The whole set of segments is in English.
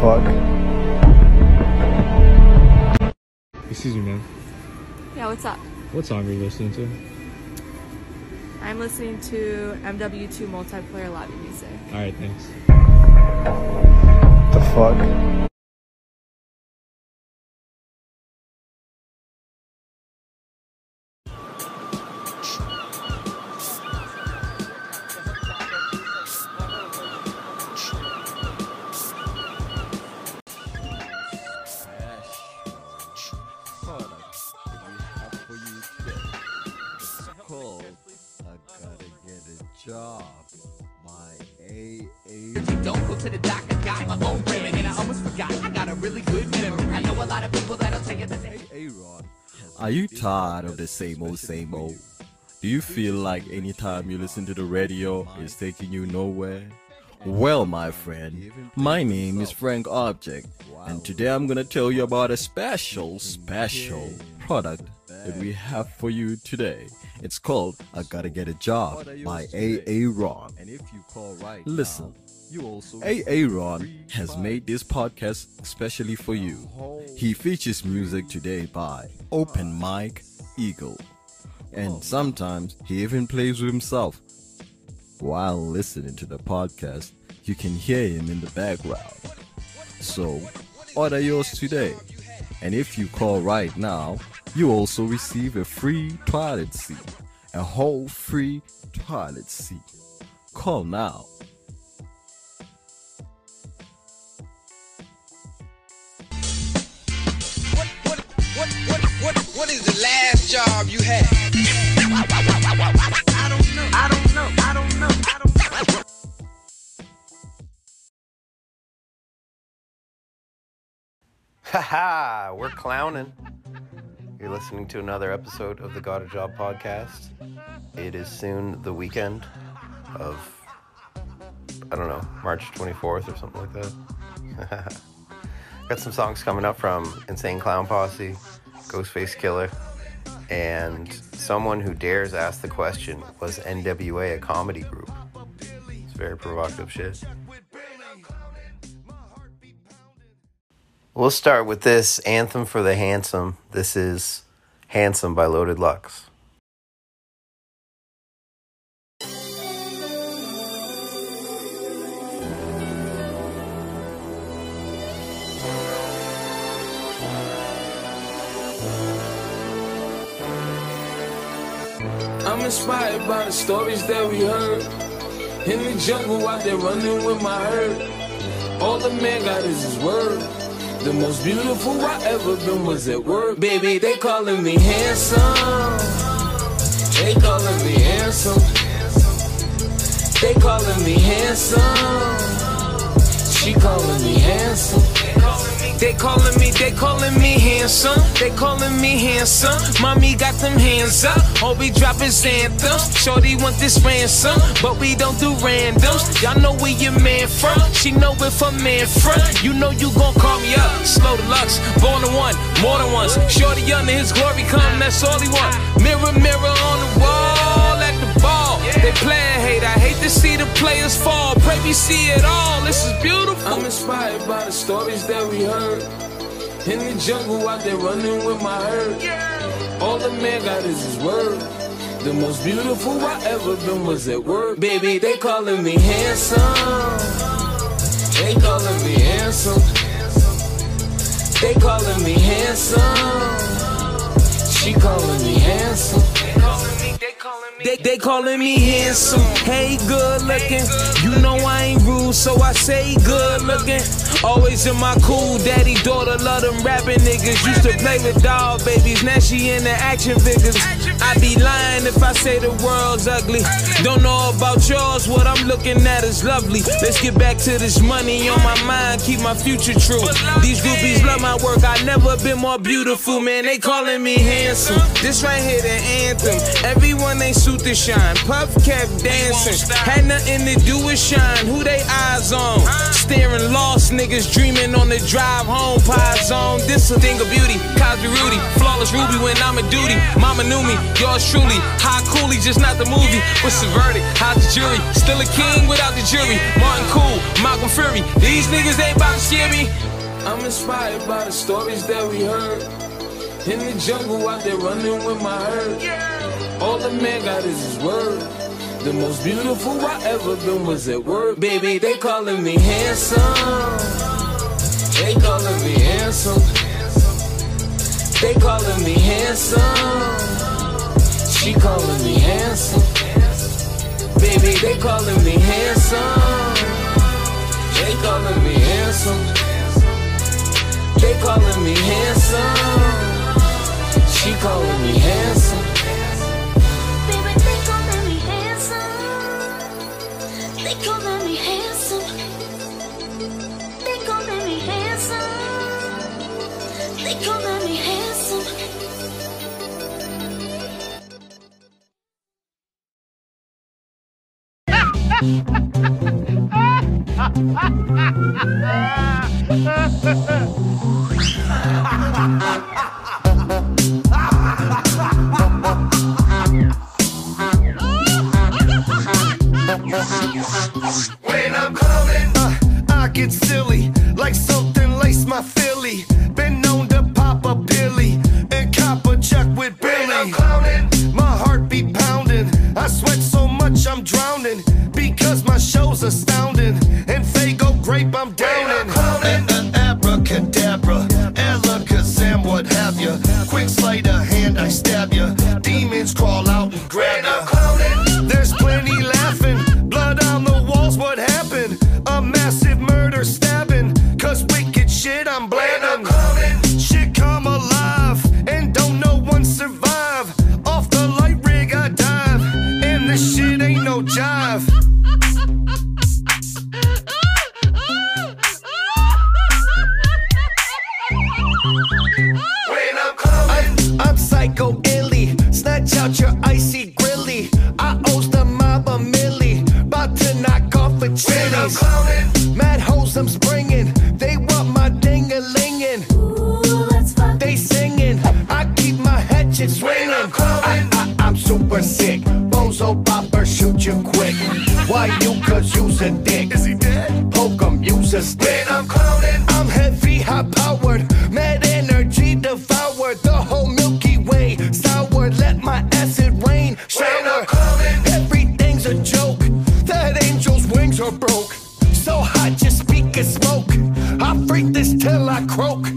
fuck? Excuse me, man. Yeah, what's up? What song are you listening to? I'm listening to MW2 multiplayer lobby music. Alright, thanks. The fuck? Tired of the same old, same old? Do you feel like anytime you listen to the radio, it's taking you nowhere? Well, my friend, my name is Frank Object, and today I'm gonna tell you about a special, special product that we have for you today. It's called I Gotta Get a Job by AA Ron. Listen. AA Ron has made this podcast especially for you. He features music today by Open Mike Eagle. And sometimes he even plays with himself. While listening to the podcast, you can hear him in the background. So, order yours today. And if you call right now, you also receive a free toilet seat. A whole free toilet seat. Call now. Last job you had? I don't know. I don't know. I don't know. I don't know. Haha, we're clowning. You're listening to another episode of the Got a Job podcast. It is soon the weekend of, I don't know, March 24th or something like that. Got some songs coming up from Insane Clown Posse, Ghostface Killah, and someone who dares ask the question was NWA a comedy group? It's very provocative shit. We'll start with this anthem for the handsome. This is Handsome by Loaded Lux. Inspired by the stories that we heard. In the jungle, out there running with my herd. All the man got is his word. The most beautiful I ever been was at work. Baby, they calling me handsome. They calling me handsome. They calling me handsome. She calling me handsome. They calling me, they calling me handsome. They calling me handsome. Mommy got them hands up. All we drop is anthems. Shorty want this ransom, but we don't do randoms. Y'all know where your man from. She know if a man from. You know you gon' call me up. Slow deluxe, born to one, more than once. Shorty under his glory come, that's all he want. Mirror, mirror on the They playin' hate. I hate to see the players fall. Pray we see it all. This is beautiful. I'm inspired by the stories that we heard. In the jungle, out there running with my herd. All the man got is his word. The most beautiful I ever been was at work. Baby, they calling me handsome. They calling me handsome. They calling me handsome. She calling me handsome. They, they calling me handsome, hey good looking. You know I ain't rude, so I say good looking. Always in my cool daddy daughter, love them rapping niggas. Used to play with doll babies, now she in the action figures. I be lying if I say the world's ugly. Don't know about yours, what I'm looking at is lovely. Let's get back to this money on my mind, keep my future true. These groupies love my work, I never been more beautiful, man. They calling me handsome. This right here the anthem. Everyone they suit to shine. Puff kept dancing, had nothing to do with shine. Who they eyes on? Staring lost niggas dreaming on the drive home, pie zone. This a thing of beauty. Cosby Rudy, flawless Ruby when I'm a duty. Mama knew me, yours truly. High coolie, just not the movie. What's the verdict? How's the jury? Still a king without the jury. Martin Cool, Malcolm Fury. These niggas ain't about to scare me. I'm inspired by the stories that we heard. In the jungle out there running with my herd. All the man got is his word. The most beautiful I ever been was at work. Baby, they calling me handsome. They calling me handsome. They calling me handsome. She calling me handsome. Baby, they calling me handsome. They calling me handsome. They calling me handsome. She calling me handsome. Baby, they calling me handsome. They calling me handsome. They calling me handsome. They calling Ah! So hot, your speakers smoke. I freak this till I croak.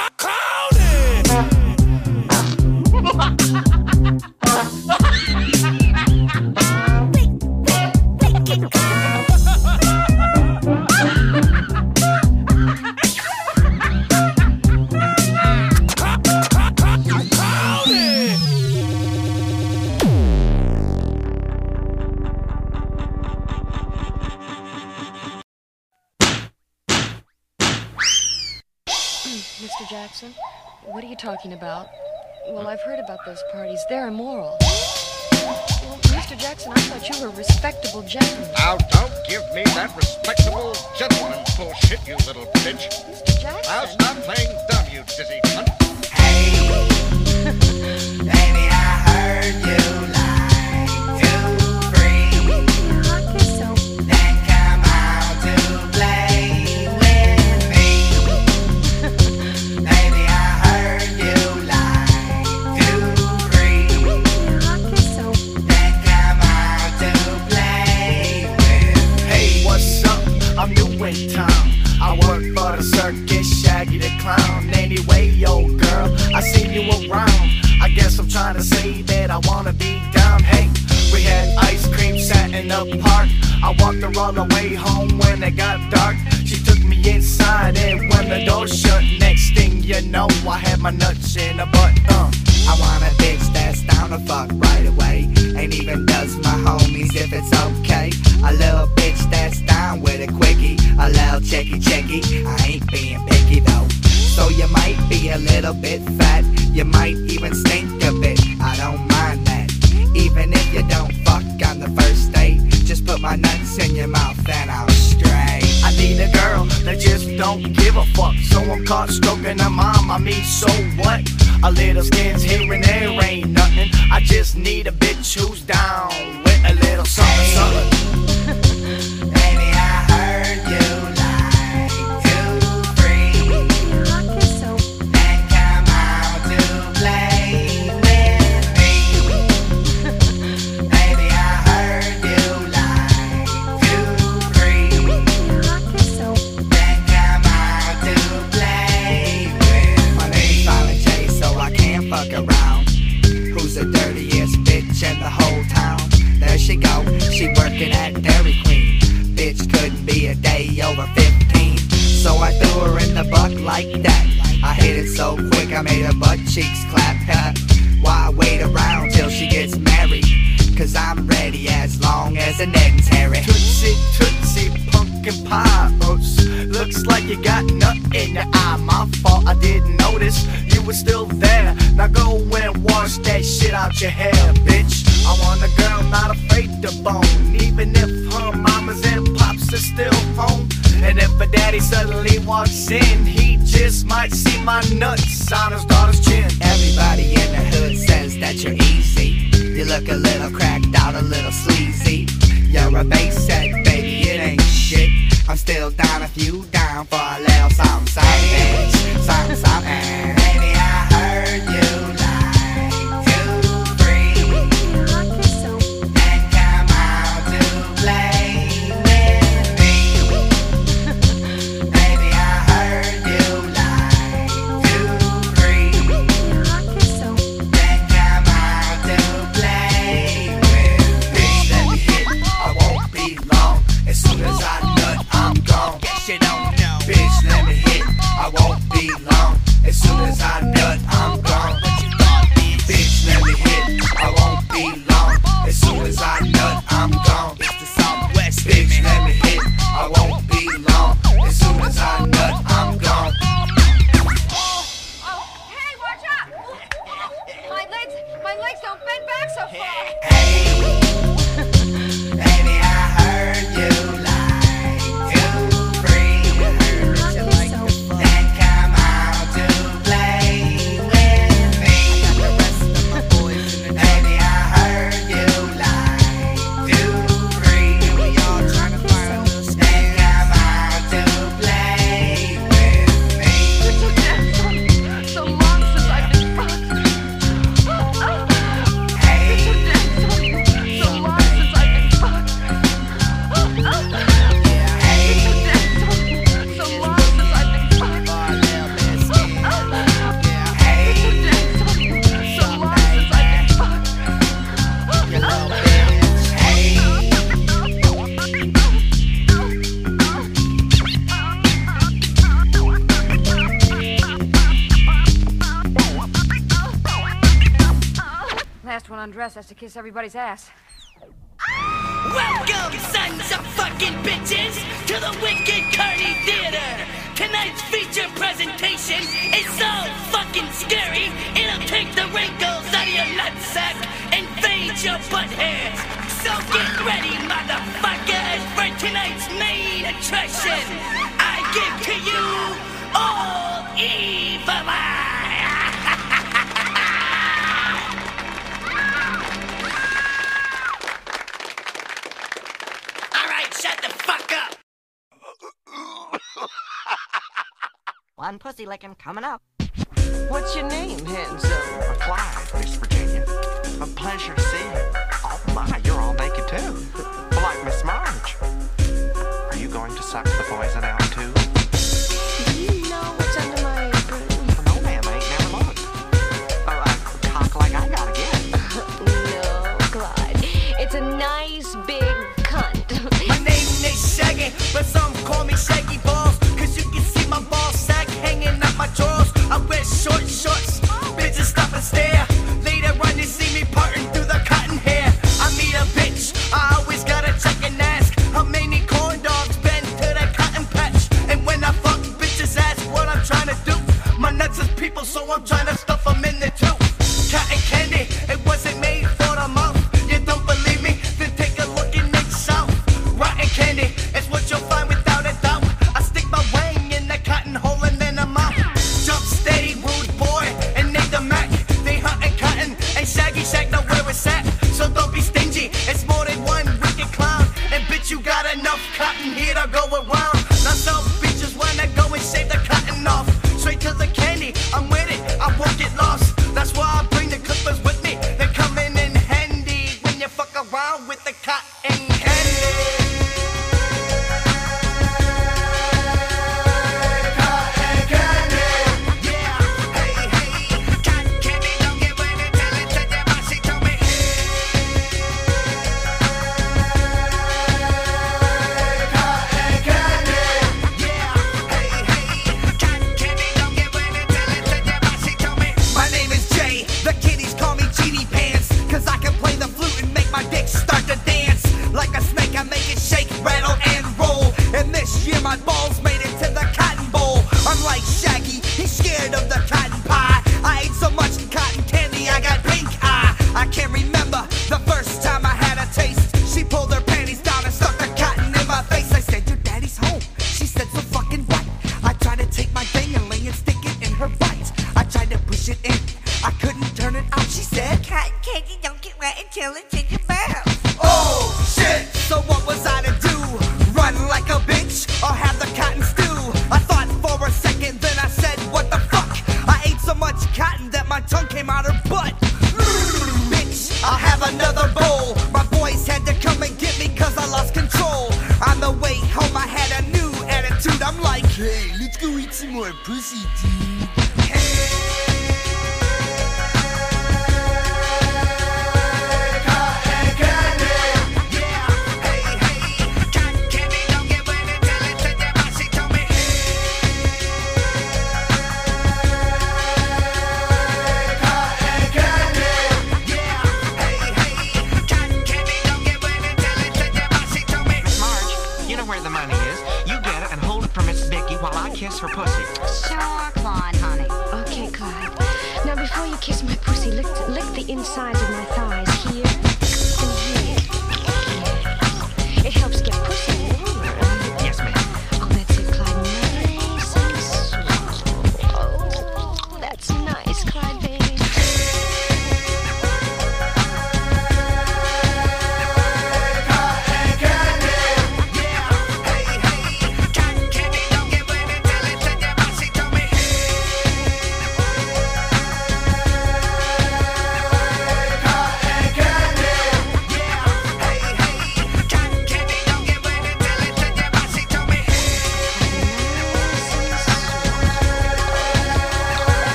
talking about? Well, I've heard about those parties. They're immoral. Well, Mr. Jackson, I thought you were a respectable gentleman. Now, don't give me that respectable gentleman bullshit, you little bitch. Mr. Jackson. Now stop playing dumb, you dizzy cunt. Baby, I heard you Anyway, yo, girl, I see you around. I guess I'm trying to say that I wanna be down. Hey, we had ice cream sat in the park. I walked her all the way home when it got dark. She took me inside, and when the door shut, next thing you know, I had my nuts in a butt. Uh. I want a bitch that's down to fuck right away. Ain't even does my homies if it's okay. A little bitch that's down with a quickie. A little checky checky. I ain't being picky be a little bit fat. You might even stink a bit. I don't mind that. Even if you don't fuck on the first date, just put my nuts in your mouth and I'll stray. I need a girl that just don't give a fuck. So I'm caught stroking her mom. I mean, so what? A little skins here and there ain't nothing. I just need a bitch who's down to kiss everybody's ass. Welcome, sons of fucking bitches, to the Wicked Kearney Theater. Tonight's feature presentation is so fucking scary, it'll take the wrinkles out of your nutsack and fade your butt hairs. So get ready, motherfuckers, for tonight's main attraction. I give to you all evil eyes. on pussy licking coming up. What's your name, handsome? McClyde, Miss Virginia. A pleasure to see you. Oh my, you're all naked too. Like Miss Marge. Are you going to suck the poison out?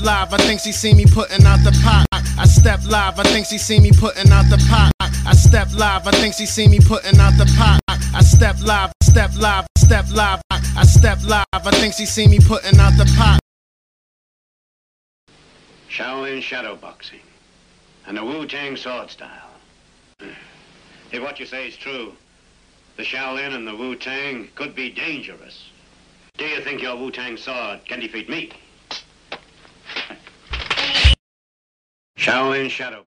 live, I think she see me putting out the pot. I step live, I think she see me putting out the pot. I step live, I think she see me putting out the pot. I step live, step live, step live. I step live, I think she see me putting out the pot. Shaolin shadowboxing and the Wu-Tang sword style. Hmm. If what you say is true, the Shaolin and the Wu-Tang could be dangerous. Do you think your Wu-Tang sword can defeat me? Shaolin Shadow.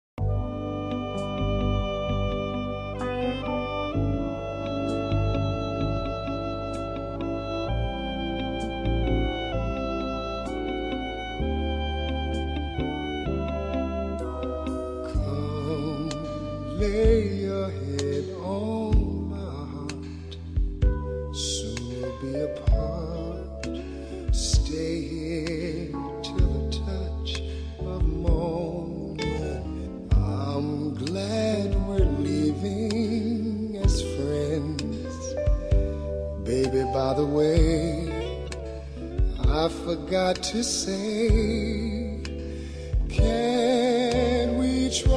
Come lay your head. got to say, can we try?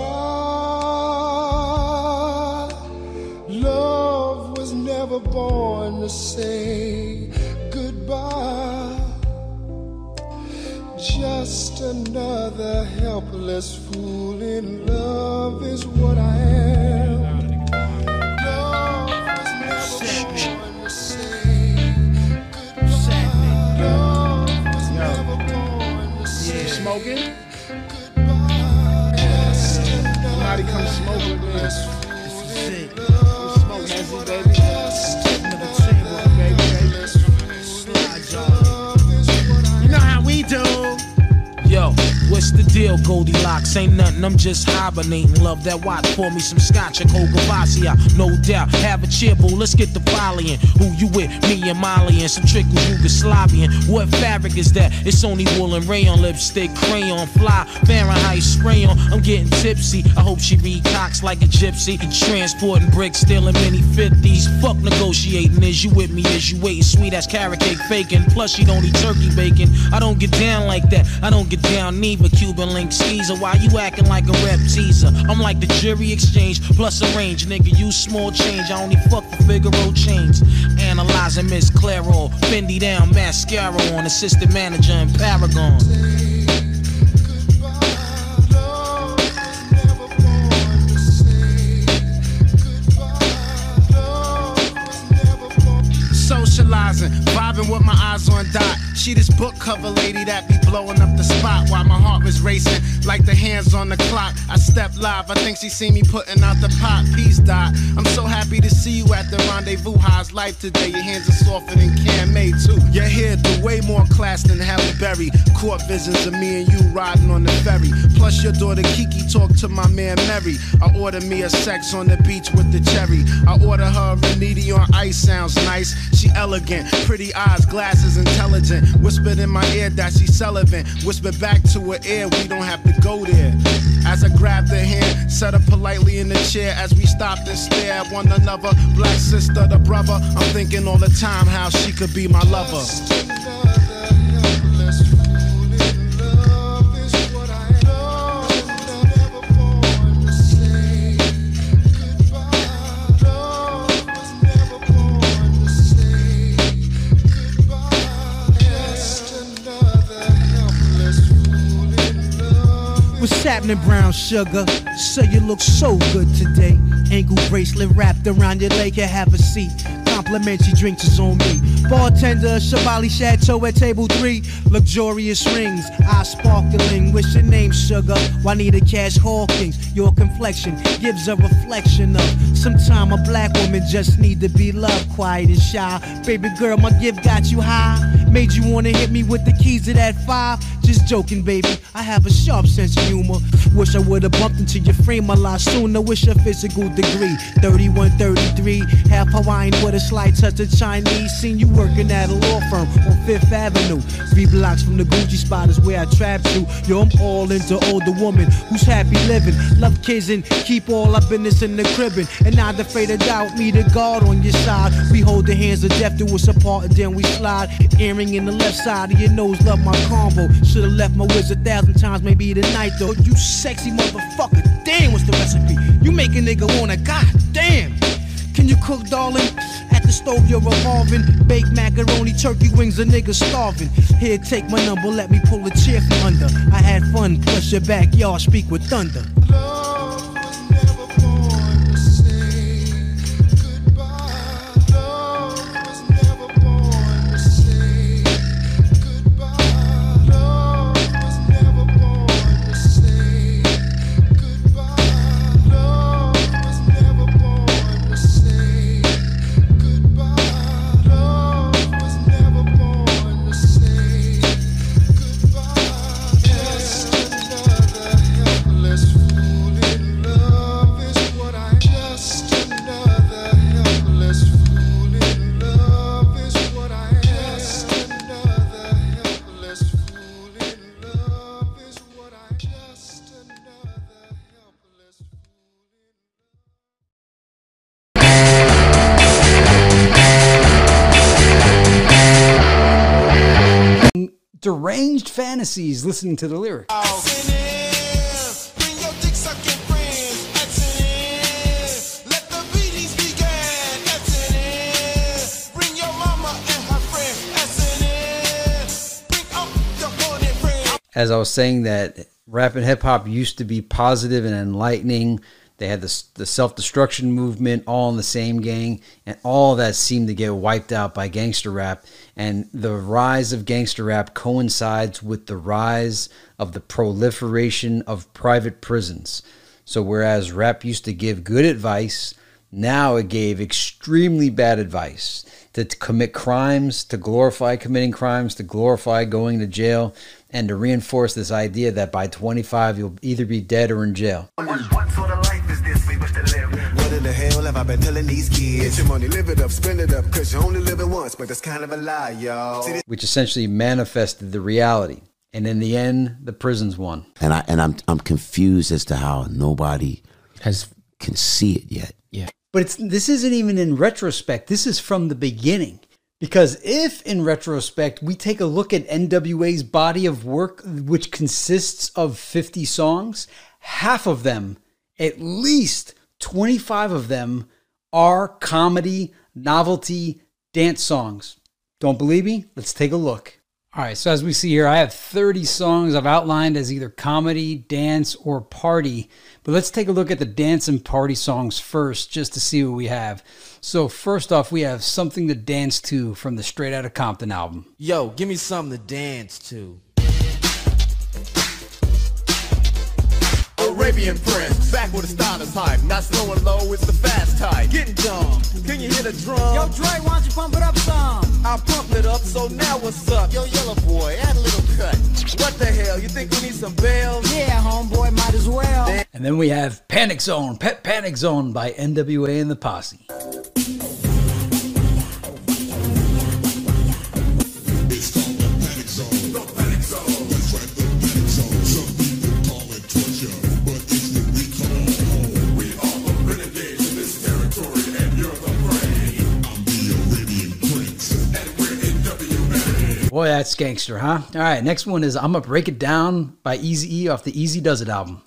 Love was never born to say goodbye. Just another helpless fool in love. Deal, Goldilocks? Ain't nothing, I'm just hibernating. Love that watch, pour me some scotch and cold Gavassia. No doubt, have a cheer, boo, let's get the volleying. Who you with? Me and Molly and some trickle Yugoslavian. What fabric is that? It's only wool and rayon, lipstick, crayon, fly, Fahrenheit spray on. I'm getting tipsy. I hope she read Cox like a gypsy. Transporting bricks, stealing many 50s. Fuck negotiating. Is you with me? Is you waiting? Sweet as carrot cake faking. Plus, she don't eat turkey bacon. I don't get down like that. I don't get down neither. Cuban link. Why you acting like a rep teaser? I'm like the jury exchange plus a range. Nigga, you small change. I only fuck for Figaro chains. Analyzing Miss Claro. Fendi down, mascara on. Assistant manager in Paragon. Socializing, vibing with my eyes on dot. She this book cover lady that be blowing up the spot while my heart was racing like the hands on the clock. I step live, I think she see me putting out the pot. Peace dot. I'm so happy to see you at the rendezvous. How's life today? Your hands are softer than Camay too. Your hair do way more class than Halle Berry. Court visions of me and you riding on the ferry. Plus your daughter Kiki talk to my man Mary. I order me a sex on the beach with the cherry. I order her a Reniti on ice. Sounds nice. She elegant, pretty eyes, glasses, intelligent. Whispered in my ear that she's Sullivan. Whispered back to her ear, we don't have to go there. As I grabbed her hand, set her politely in the chair as we stopped and stared at one another. Black sister, the brother. I'm thinking all the time how she could be my lover. What's happening, brown sugar? So you look so good today. Ankle bracelet wrapped around your leg, yeah, have a seat. Complimentary drinks is on me. Bartender, Chevalier Chateau at table three. Luxurious rings, eyes sparkling. What's your name, sugar? Why need a Cash Hawkins. Your complexion gives a reflection of. Sometime a black woman just need to be loved, quiet and shy. Baby girl, my gift got you high. Made you wanna hit me with the keys to that five. Just joking, baby. I have a sharp sense of humor. Wish I would've bumped into your frame a lot sooner. Wish a physical degree. 31, 33. Half Hawaiian with a slight touch of Chinese. Seen you working at a law firm on Fifth Avenue. Three blocks from the Gucci spot is where I trapped you. Yo, I'm all into older woman who's happy living. Love kids and keep all our business in the cribbing. And not afraid to doubt me, the guard on your side. We hold the hands of death to us apart and then we slide. Earring in the left side of your nose, love my combo. Should've left my whiz a thousand times, maybe tonight though. You sexy motherfucker, damn, what's the recipe? You make a nigga wanna, god damn. Can you cook, darling? At the stove, you're revolving. Baked macaroni, turkey wings, a nigga starving. Here, take my number, let me pull a chair from under. I had fun, plus your backyard speak with thunder. Deranged fantasies listening to the lyrics. As I was saying, that rap and hip hop used to be positive and enlightening. They had the, the self destruction movement all in the same gang, and all that seemed to get wiped out by gangster rap. And the rise of gangster rap coincides with the rise of the proliferation of private prisons. So, whereas rap used to give good advice, Now it gave extremely bad advice to commit crimes, to glorify committing crimes, to glorify going to jail, and to reinforce this idea that by 25 you'll either be dead or in jail. What in the hell have been telling these kids? Get your money, live it up, spend it up, cause you only live it once, but that's kind of a lie, y'all. See, which essentially manifested the reality. And in the end, the prisons won. And I and I'm I'm confused as to how nobody has can see it yet. Yeah. But it's this isn't even in retrospect. This is from the beginning. Because if in retrospect we take a look at NWA's body of work, which consists of 50 songs, half of them, at least 25 of them, are comedy, novelty, dance songs. Don't believe me? Let's take a look. All right, so as we see here, I have 30 songs I've outlined as either comedy, dance, or party. But let's take a look at the dance and party songs first, just to see what we have. So, first off, we have Something to Dance to from the Straight Outta Compton album. Yo, give me something to dance to. Arabian Prince, back with the style is hype. Not slow and low, it's the fast type. Getting dumb. Can you hear the drum? Yo, Dre, why don't you pump it up some? I pumped it up, so now what's up? Yo, yellow boy, add a little cut. What the hell? You think we need some bells? Yeah, homeboy, might as well. And then we have Panic Zone, Pet Panic Zone by NWA and the Posse. That's gangster, huh? All right, next one is I'm gonna break it down by Easy E off the Eazy-Duz-It album.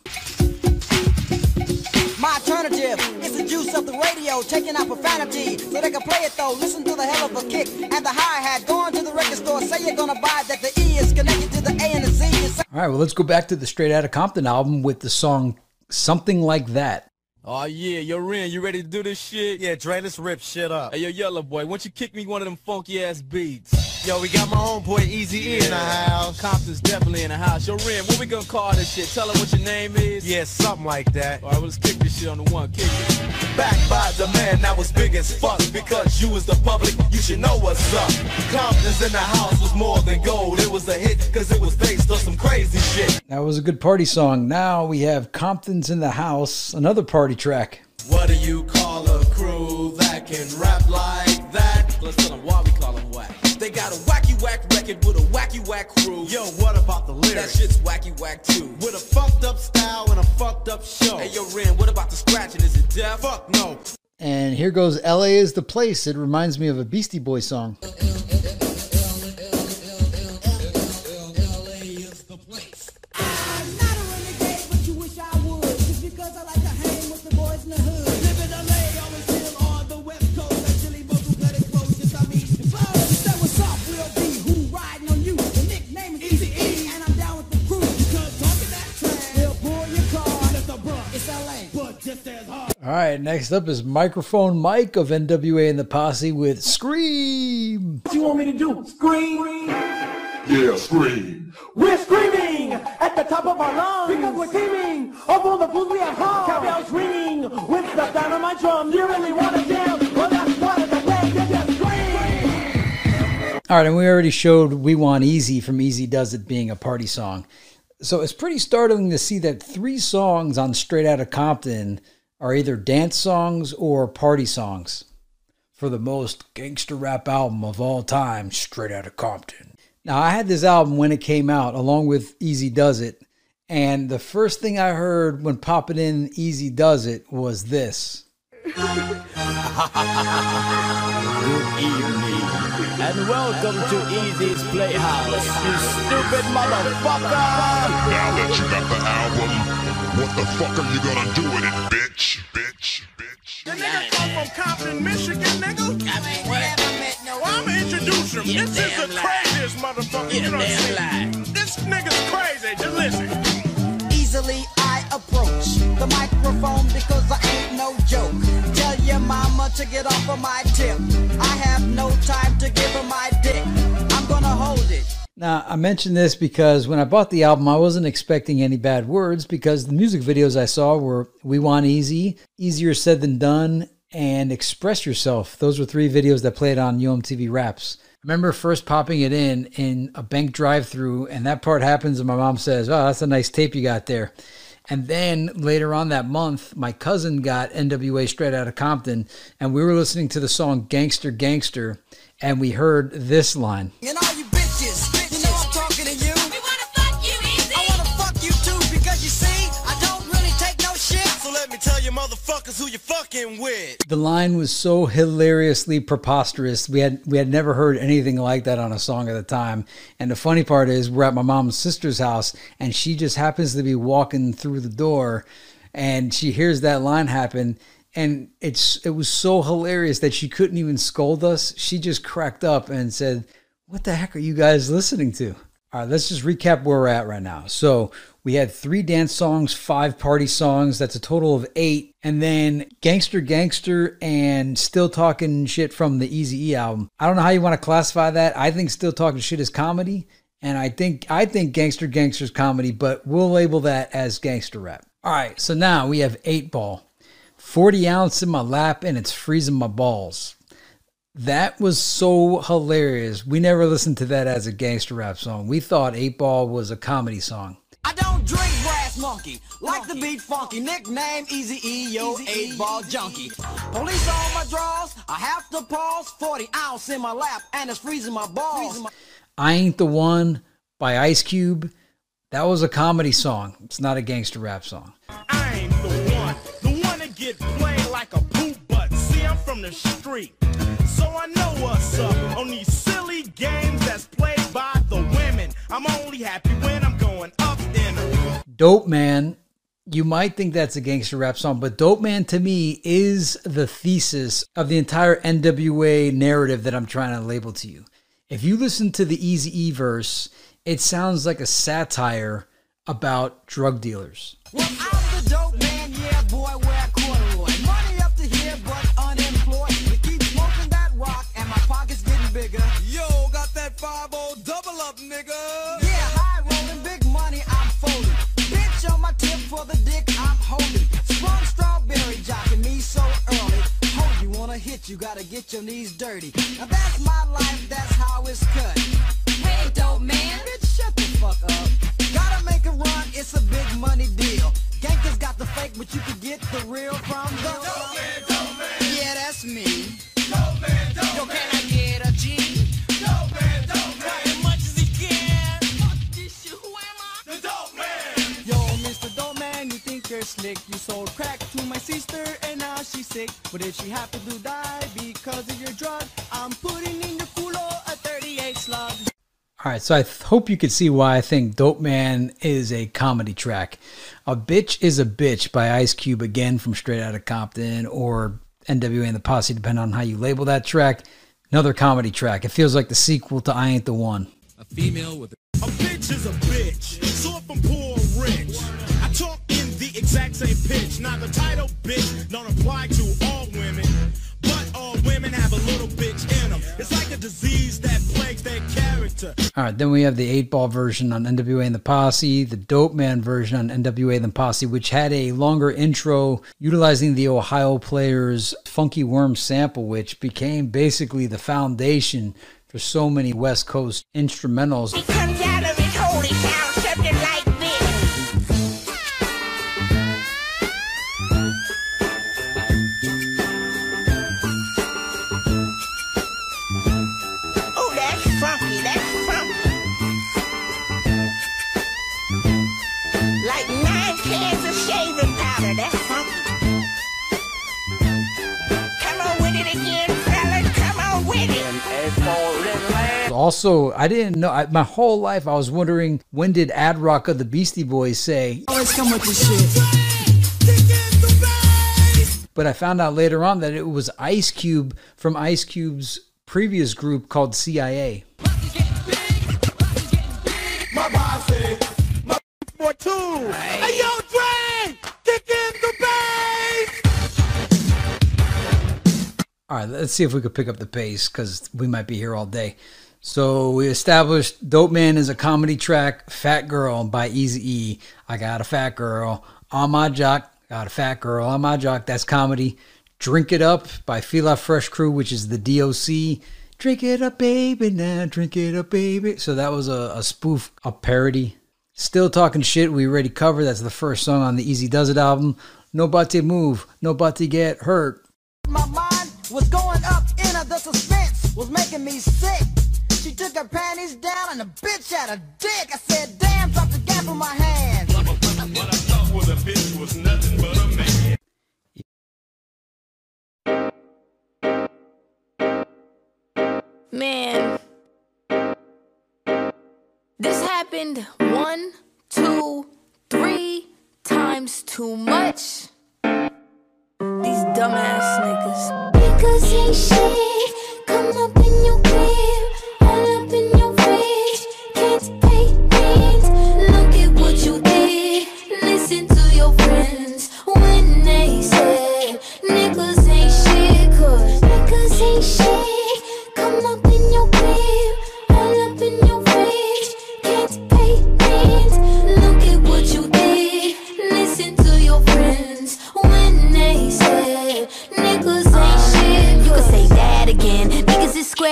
My alternative is the juice of the radio, taking out profanity so they can play it though. Listen to the hell of a kick and the hi hat. Going to the record store, say you're gonna buy that the E is connected to the A and the Z. All right, well, let's go back to the Straight Outta Compton album with the song Something Like That. Oh yeah, yo Ren, you ready to do this shit? Yeah, Dre, let's rip shit up. Hey yo, Yellow Boy, why don't you kick me one of them funky ass beats? Yo, we got my homeboy Easy E in the house. Compton's definitely in the house. Yo Ren, what we gonna call this shit? Tell her what your name is. Yeah, something like that. All right, well, let's kick this shit on the one. Kick it. Back by the man that was big as fuck. Because you was the public, you should know what's up. Compton's in the house was more than gold. It was a hit because it was based on some crazy shit. That was a good party song. Now we have Compton's in the House, another party track. What do you call a crew that can rap like that? Let's tell them why we call them whack. They got a wacky whack record with a wacky whack crew. Yo, what about the lyrics? That shit's wacky whack too. With a fucked up style and a fucked up show. Hey yo Ren, what about the scratching? Is it deaf? Fuck no. And here goes LA is the place. It reminds me of a Beastie Boy song. All right, next up is Microphone Mike of NWA and the Posse with Scream. What do you want me to do? Scream? Yeah, scream. We're screaming at the top of our lungs because we're teaming of all the fools we have hung. Caviar's ringing with the dynamite drum. You really want to jam? Well, that's part of the way. You just scream. All right, and we already showed We Want Eazy from Eazy-Duz-It being a party song. So it's pretty startling to see that three songs on Straight Outta Compton are either dance songs or party songs for the most gangster rap album of all time, Straight Outta Compton. Now, I had this album when it came out, along with Eazy-Duz-It, and the first thing I heard when popping in Eazy-Duz-It was this. Good evening, and welcome to Easy's Playhouse, you stupid motherfucker! Now that you got the album, what the fuck are you gonna do with it, bitch? Bitch, bitch. The nigga come from Compton, Michigan, nigga. I mean, we never met no Well, I'ma introduce him. You this is the lie. craziest motherfucker You you done damn seen. This nigga's crazy. Just listen. Easily I approach the microphone because I ain't no joke. Tell your mama to get off of my tip. I have no time to give her my dick. I'm gonna hold it. Now, I mentioned this because when I bought the album, I wasn't expecting any bad words because the music videos I saw were We Want Eazy, Easier Said Than Done, and Express Yourself. Those were three videos that played on Yo MTV Raps. I remember first popping it in in a bank drive through, and that part happens, and my mom says, Oh, that's a nice tape you got there. And then later on that month, my cousin got NWA straight out of Compton, and we were listening to the song Gangster Gangster, and we heard this line. You bitches, you fucking with. The line was so hilariously preposterous. We had we had never heard anything like that on a song at the time. And the funny part is we're at my mom's sister's house and she just happens to be walking through the door and she hears that line happen and it's it was so hilarious that she couldn't even scold us. She just cracked up and said, "What the heck are you guys listening to?" All right, let's just recap where we're at right now. So we had three dance songs, five party songs. That's a total of eight. And then Gangster Gangster and Still Talking Shit from the Easy E album. I don't know how you want to classify that. I think Still Talking Shit is comedy. And I think I think Gangster Gangster is comedy, but we'll label that as gangster rap. All right, so now we have eight ball. 40 ounce in my lap and it's freezing my balls. That was so hilarious. We never listened to that as a gangster rap song. We thought 8 Ball was a comedy song. I don't drink brass monkey, like the beat funky. Nickname Easy E, yo, eight ball junkie. Police on my drawers, I have to pause. 40 ounce in my lap, and it's freezing my balls. I Ain't the One by Ice Cube. That was a comedy song. It's not a gangster rap song. I ain't the one, the one that get played like a from the street, so I know what's up on these silly games that's played by the women. I'm only happy when I'm going up in a Dope Man, you might think that's a gangster rap song, but Dope Man to me is the thesis of the entire NWA narrative that I'm trying to label to you. If you listen to the Easy E verse, it sounds like a satire about drug dealers. Well, holding. Sprung strawberry jocking me so early. You wanna hit, you gotta get your knees dirty. Now that's my life, that's how it's cut. Hey, dope man. Bitch, shut the fuck up. Gotta make a run, it's a big money deal. Gankers got the fake, but you can get the real from the dope man, dope man. Yeah, that's me. Dope man, dope Yo, can I get a G? Slick. You sold crack to my sister, and now she's sick. But if she happened to die because of your drug, I'm putting in your culo a 38 slug. All right, so I th- hope you could see why I think Dope Man is a comedy track. A Bitch is a Bitch by Ice Cube, again from Straight Outta Compton or NWA and the Posse, depending on how you label that track. Another comedy track. It feels like the sequel to I Ain't the One. A female with a, a bitch is a bitch. So if I'm poor or rich, exact same pitch. The title bitch don't apply to all women, but all women have a little bitch in them. It's like a disease that plagues their character. All right, then we have the 8 ball version on NWA and the Posse, the Dope Man version on NWA and the Posse, which had a longer intro utilizing the Ohio Players Funky Worm sample, which became basically the foundation for so many West Coast instrumentals. Also, I didn't know, I, my whole life I was wondering when did Ad Rock of the Beastie Boys say, Always come with this shit. but I found out later on that it was Ice Cube from Ice Cube's previous group called CIA. All right, let's see if we could pick up the pace because we might be here all day. So we established Dope Man is a comedy track, Fat Girl by Easy E. I got a fat girl on my jock, got a fat girl on my jock. That's comedy. Drink It Up by Fila Fresh Crew, which is the DOC. Drink it up, baby, now drink it up, baby. So that was a, a spoof, a parody. Still Talking Shit, we already covered. That's the first song on the Eazy-Duz-It album. Nobody move, nobody get hurt. My mind was going up in the suspense was making me sick. She took her panties down and the bitch had a dick. I said, damn, drop the gap on my hands. What I thought was a bitch was nothing but a man. Man, this happened one, two, three times too much. These dumbass niggas. Niggas ain't shit.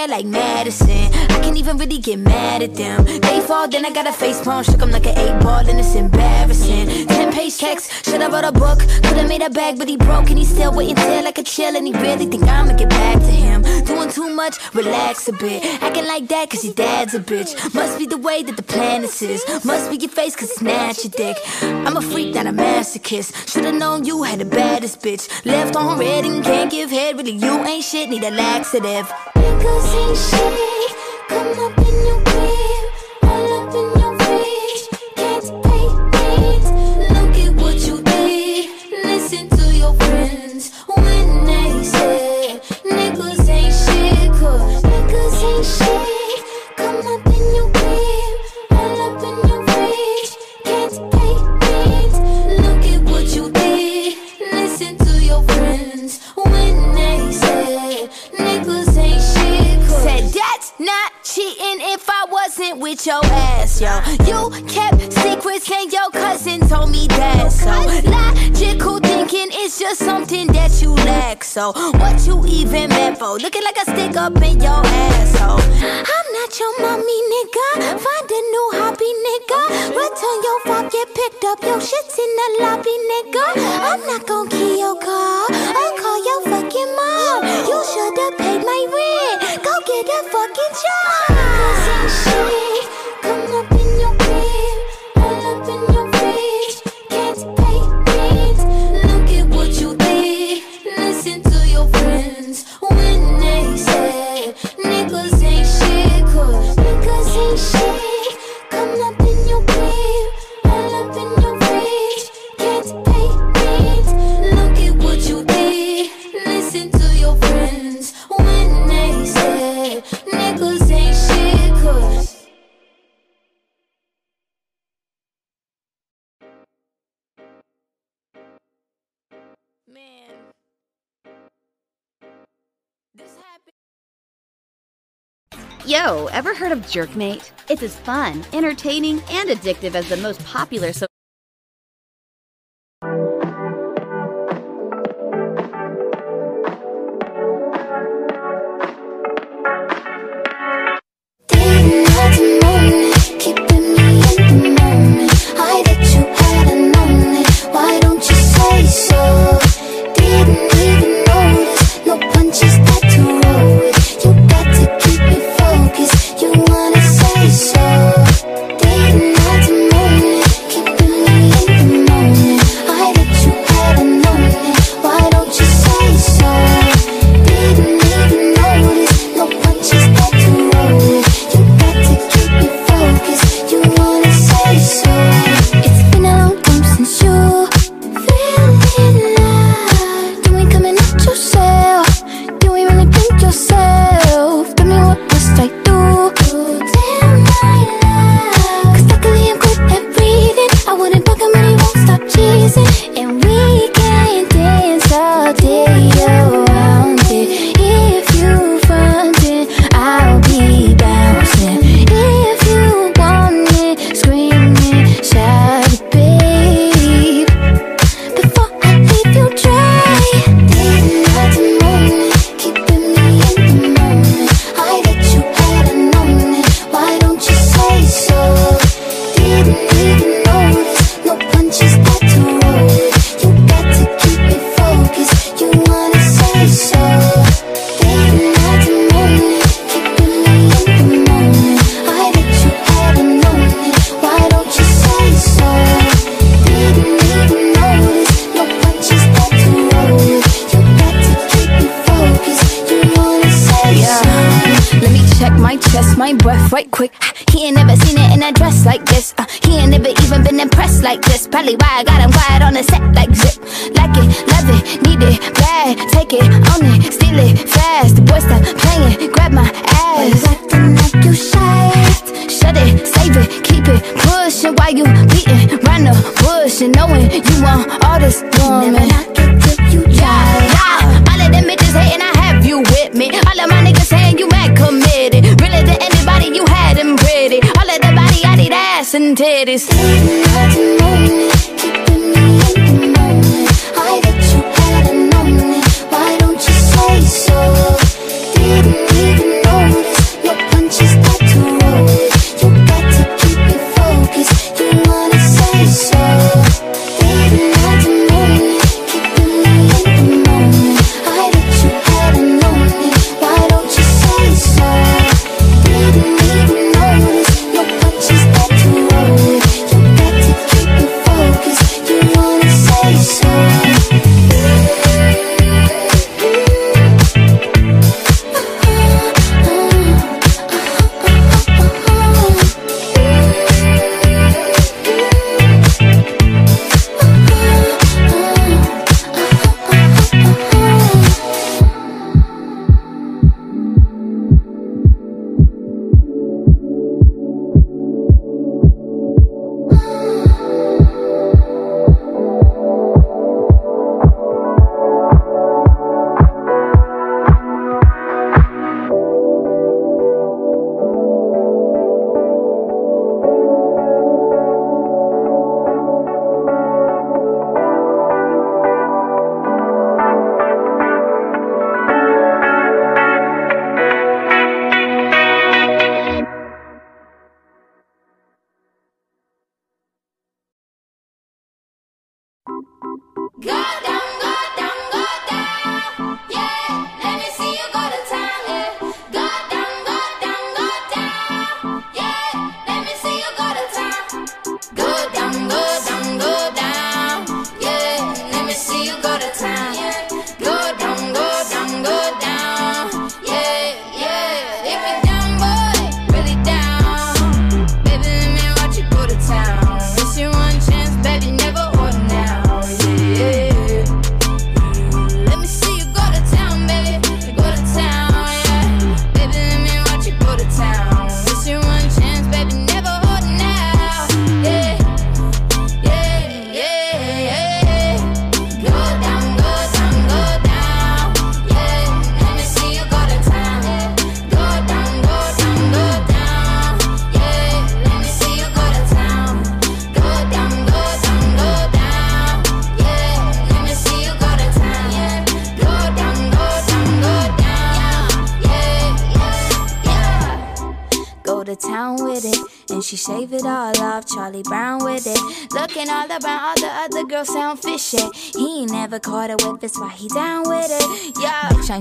Like Madison. I can't even really get mad at them. They fall, then I got a face palm, shook 'em like an eight ball, and it's embarrassing. Ten page checks, should I wrote a book? Could've made a bag, but he broke, and he's still waiting till I could chill, and he really think I'ma get back to him. Doing too much, relax a bit. Acting like that, cause your dad's a bitch. Must be the way that the planet is. Must be your face, cause snatch your dick. I'm a freak, not a masochist. Should've known you had the baddest bitch. Left on red and can't give head, really, you ain't shit, need a laxative. Niggas ain't shit. Come up in with your ass, yo. You kept secrets and your cousin told me that. So logical thinking is just something that you lack. So what you even meant for? Looking like a stick up in your asshole. I'm not your mommy, nigga. Find a new hobby, nigga. Return your phone, get picked up. Your shit's in the lobby, nigga. I'm not gon' key your car. I'll call your fucking mom. You should've paid my rent. Go get a fucking job. Yo, ever heard of Jerkmate? It's as fun, entertaining, and addictive as the most popular Probably why I got him quiet on the set like zip. Like it, love it, need it, bad. Take it, own it, steal it, fast. The boy stop playing, grab my ass. acting like you shy. Shut it, save it, keep it pushing while you beating round the bush and knowing you want all this woman. Never knock it till you try. Yeah, all of them bitches hating, I have you with me. All of my niggas saying you mad committed. Really to anybody you had them pretty. All of the body, I need ass and titties.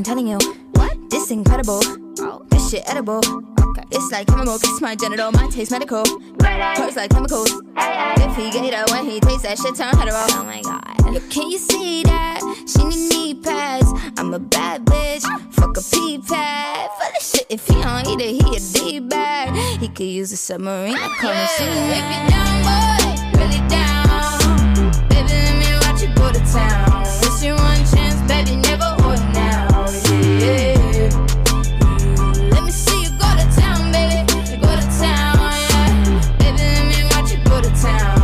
Telling you, what? This incredible. Oh, this shit edible. Okay, it's like chemical, kiss my genital, mine taste medical. Hurts like chemicals. If he get it when he tastes that shit, turn hetero. Oh my god. Look, can you see that? She need knee pads. I'm a bad bitch. Fuck a pee pad. For the shit, if he don't eat it, he a D bag. He could use a submarine. I come and see me. If you down, boy, really down. Baby, let me watch you go to town. Miss you one town.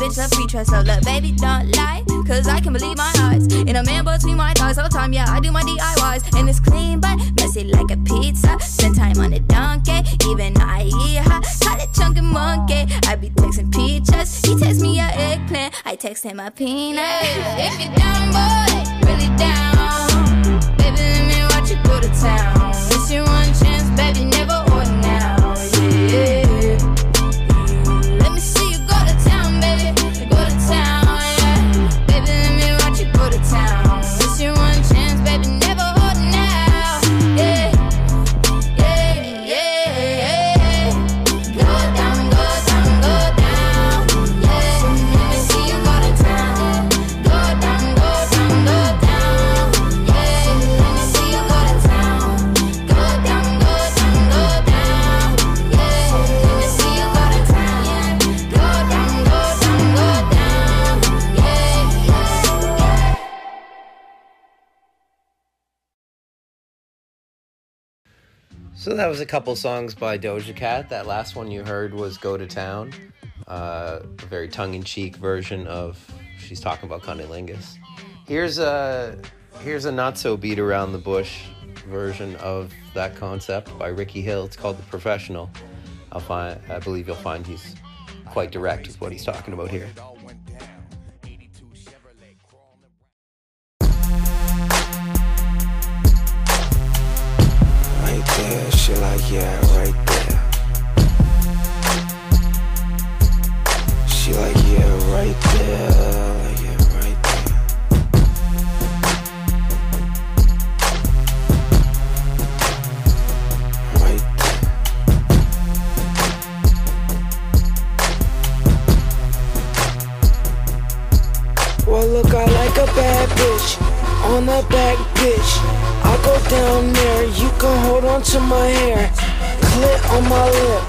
Bitch love free trust. So look, baby, don't lie. Cause I can believe my eyes. In a man between my thighs all the time, yeah, I do my DIYs. And it's clean, but messy like a pizza. Spend time on a donkey, even though I eat her. Call it chunky monkey. I be texting peaches. He text me a eggplant. I text him a peanut. If you're down, boy, really down. Baby, let me watch you go to town. It's your one chance, baby, never order now. Yeah. That was a couple songs by Doja Cat. That last one you heard was "Go to Town," uh, a very tongue-in-cheek version of she's talking about cunnilingus. Here's a here's a not so beat around the bush version of that concept by Ricky Hil. It's called "The Professional." I'll find. I believe you'll find he's quite direct with what he's talking about here. Right she like, yeah, right there. She like, yeah, right there. Yeah, right there. Right there. Well, look, I like a bad bitch on a back, bitch. I go down there, you can hold on to my hair. Clit on my lip,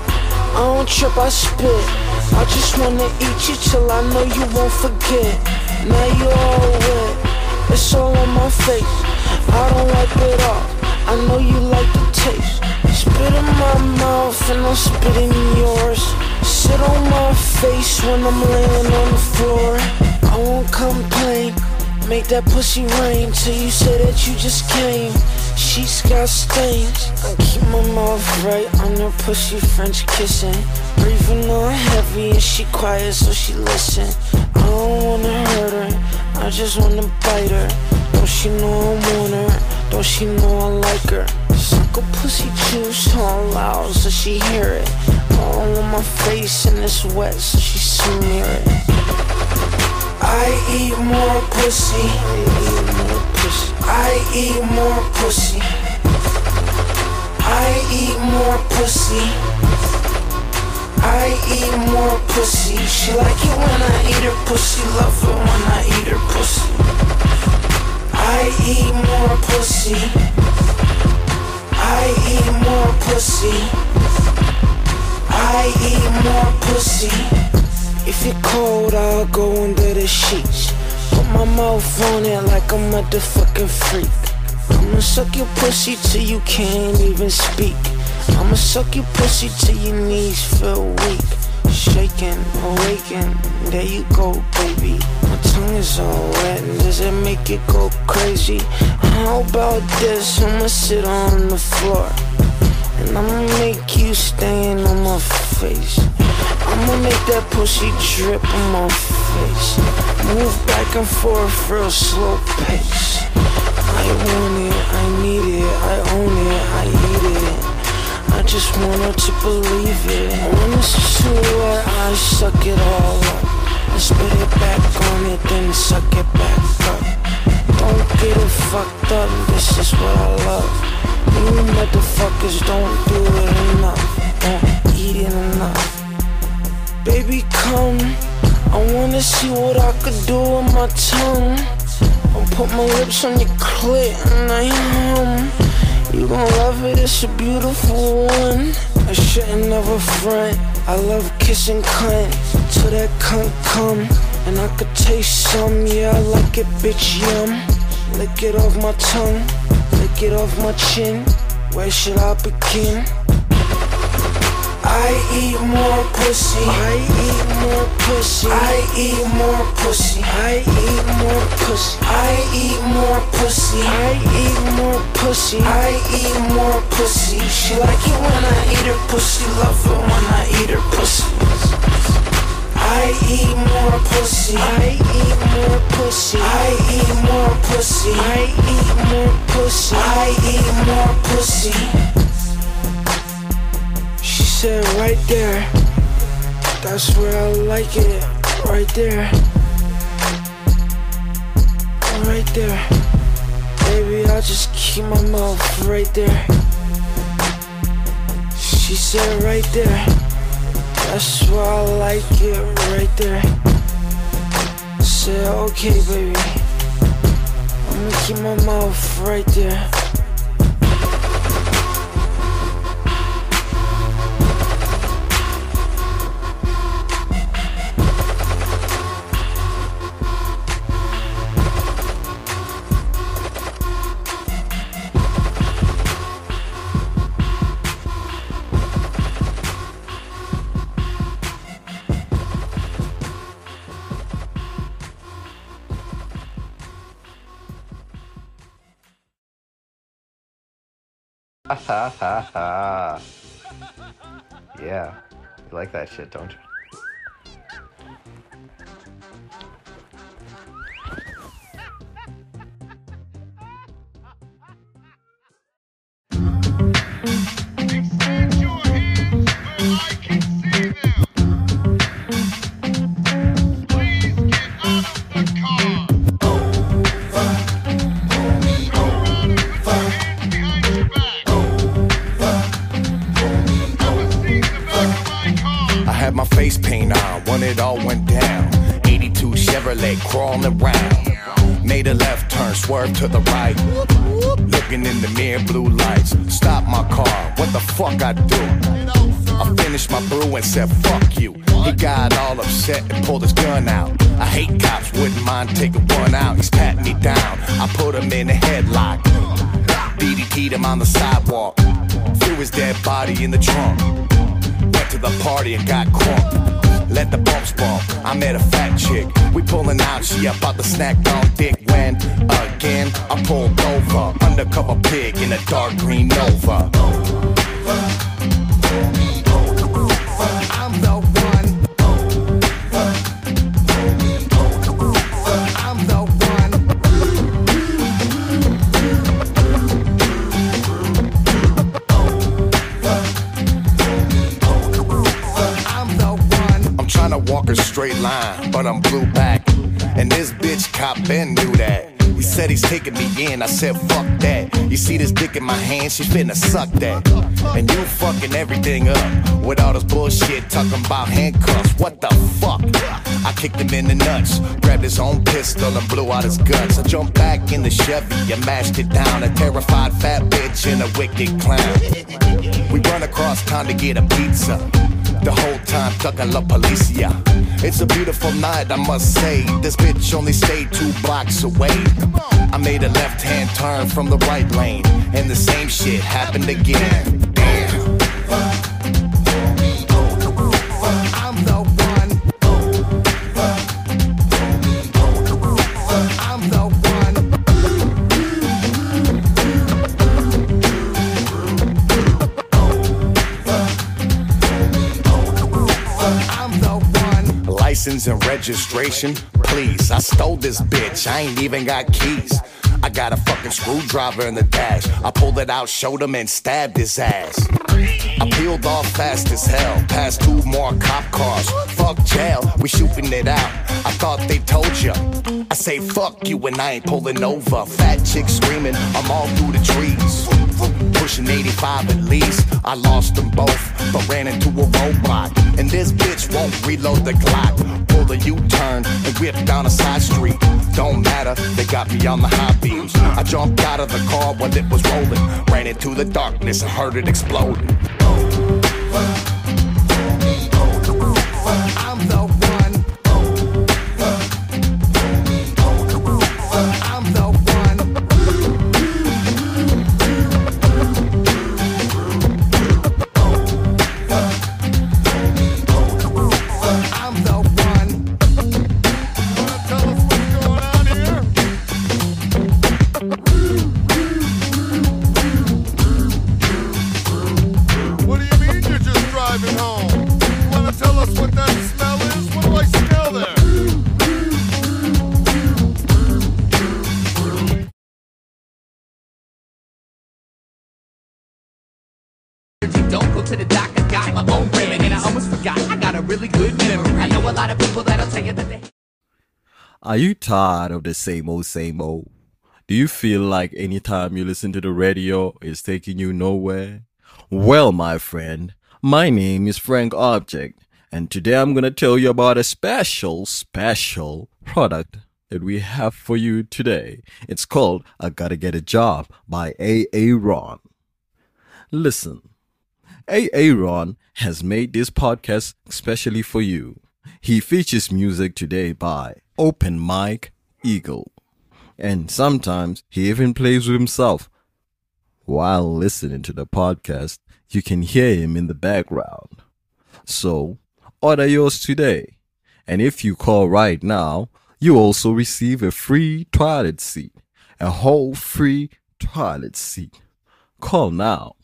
I don't trip, I spit. I just wanna eat you till I know you won't forget. Now you all wet, it's all on my face. I don't wipe it off, I know you like the taste. Spit in my mouth and I'll spit in yours. Sit on my face when I'm laying on the floor. I won't complain. Make that pussy rain till you say that you just came. She's got stains. I keep my mouth right on her pussy French kissing. Breathing on heavy and she quiet so she listen. I don't wanna hurt her, I just wanna bite her. Don't she know I want her? Don't she know I like her? Suck a pussy juice all loud so she hear it. All on my face and it's wet so she smear it. I eat more pussy. I eat more pussy. I eat more pussy. I eat more pussy. She like it when I eat her pussy. Love it when I eat her pussy. I eat more pussy. I eat more pussy. I eat more pussy. If you're cold, I'll go under the sheets. Put my mouth on it like a motherfucking freak. I'ma suck your pussy till you can't even speak. I'ma suck your pussy till your knees feel weak. Shaking, awaken, there you go, baby. My tongue is all wet, does it make it go crazy? How about this? I'ma sit on the floor. And I'ma make you stand on my face. I'ma make that pussy drip on my face. Move back and forth, real slow pace. I want it, I need it, I own it, I eat it. I just want her to believe it. When is too wet, I suck it all up. I spit it back on it, then suck it back up. Don't get it fucked up, this is what I love. You motherfuckers don't do it enough, don't eat it enough. Baby, come, I wanna see what I could do with my tongue. I'll put my lips on your clit and I hum. You gon' love it, it's a beautiful one. I shouldn't never front. I love kissing cunt till that cunt come. And I could taste some, yeah, I like it, bitch, yum. Lick it off my tongue, lick it off my chin. Where should I begin? I eat more pussy. I eat more pussy. I eat more pussy. I eat more pussy. I eat more pussy. I eat more pussy. I eat more pussy. She like it when I eat her pussy. Love it when I eat her pussy. I I eat more pussy. I eat more pussy. I eat more pussy. I eat more pussy. I eat more pussy. Said right there. That's where I like it. Right there. Right there. Baby, I'll just keep my mouth right there. She said right there. That's why I like it right there. I said, okay, baby. I'm gonna keep my mouth right there. Ha ha ha ha. Yeah. You like that shit, don't you? I do? I finished my brew and said, fuck you. He got all upset and pulled his gun out. I hate cops, wouldn't mind taking one out. He's patting me down. I put him in a headlock. DDT'd him on the sidewalk. Threw his dead body in the trunk. Went to the party and got crunk. Let the bumps bump. I met a fat chick. We pulling out, she about to snack on dick when again I pulled over. Undercover pig in a dark green Nova. Line, but I'm blue back. And this bitch cop Ben knew that. He said he's taking me in. I said, fuck that. You see this dick in my hand? She finna suck that. And you fucking everything up with all this bullshit talking about handcuffs. What the fuck? I kicked him in the nuts, grabbed his own pistol and blew out his guts. I jumped back in the Chevy and mashed it down. A terrified fat bitch and a wicked clown. We run across town to get a pizza. The whole time ducking La Policia. It's a beautiful night, I must say. This bitch only stayed two blocks away. I made a left hand turn from the right lane, and the same shit happened again. Damn. License and registration, please. I stole this bitch. I ain't even got keys. I got a fucking screwdriver in the dash. I pulled it out, showed him, and stabbed his ass. I peeled off fast as hell, past two more cop cars. Fuck jail, we shooting it out. I thought they told ya. I say fuck you when I ain't pulling over. Fat chick screaming, I'm all through the trees. Pushing 85 at least. I lost them both, but ran into a roadblock. And this bitch won't reload the clock. Pulled a U-turn and whipped down a side street. Don't matter, they got me on the high beams. I jumped out of the car while it was rolling. Ran into the darkness and heard it exploding. I'm the forgot. I got a really good memory. I know a lot of people that'll tell you that they. Are you tired of the same old, same old? Do you feel like anytime you listen to the radio, is taking you nowhere? Well, my friend, my name is Frank Object, and today I'm gonna tell you about a special, special product that we have for you today. It's called I Gotta Get a Job by A.A. Ron. Listen, A.A. Ron has made this podcast especially for you. He features music today by Open Mike Eagle. And sometimes he even plays with himself. While listening to the podcast, you can hear him in the background. So, order yours today. And if you call right now, you also receive a free toilet seat. A whole free toilet seat. Call now.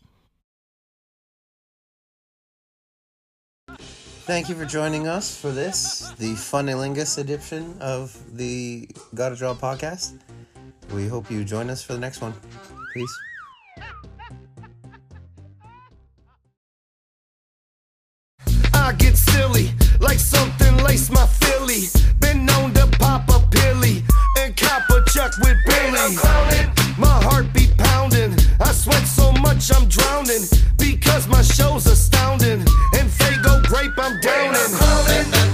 Thank you for joining us for this, the Funnilingus edition of the Gotta Draw podcast. We hope you join us for the next one. Peace. I get silly, like something lace my Philly. Been known to pop a pilly and cop a chuck with Billy. My heart be pounding, I sweat so much I'm drowning because my show's astounding. And Faygo grape I'm downing.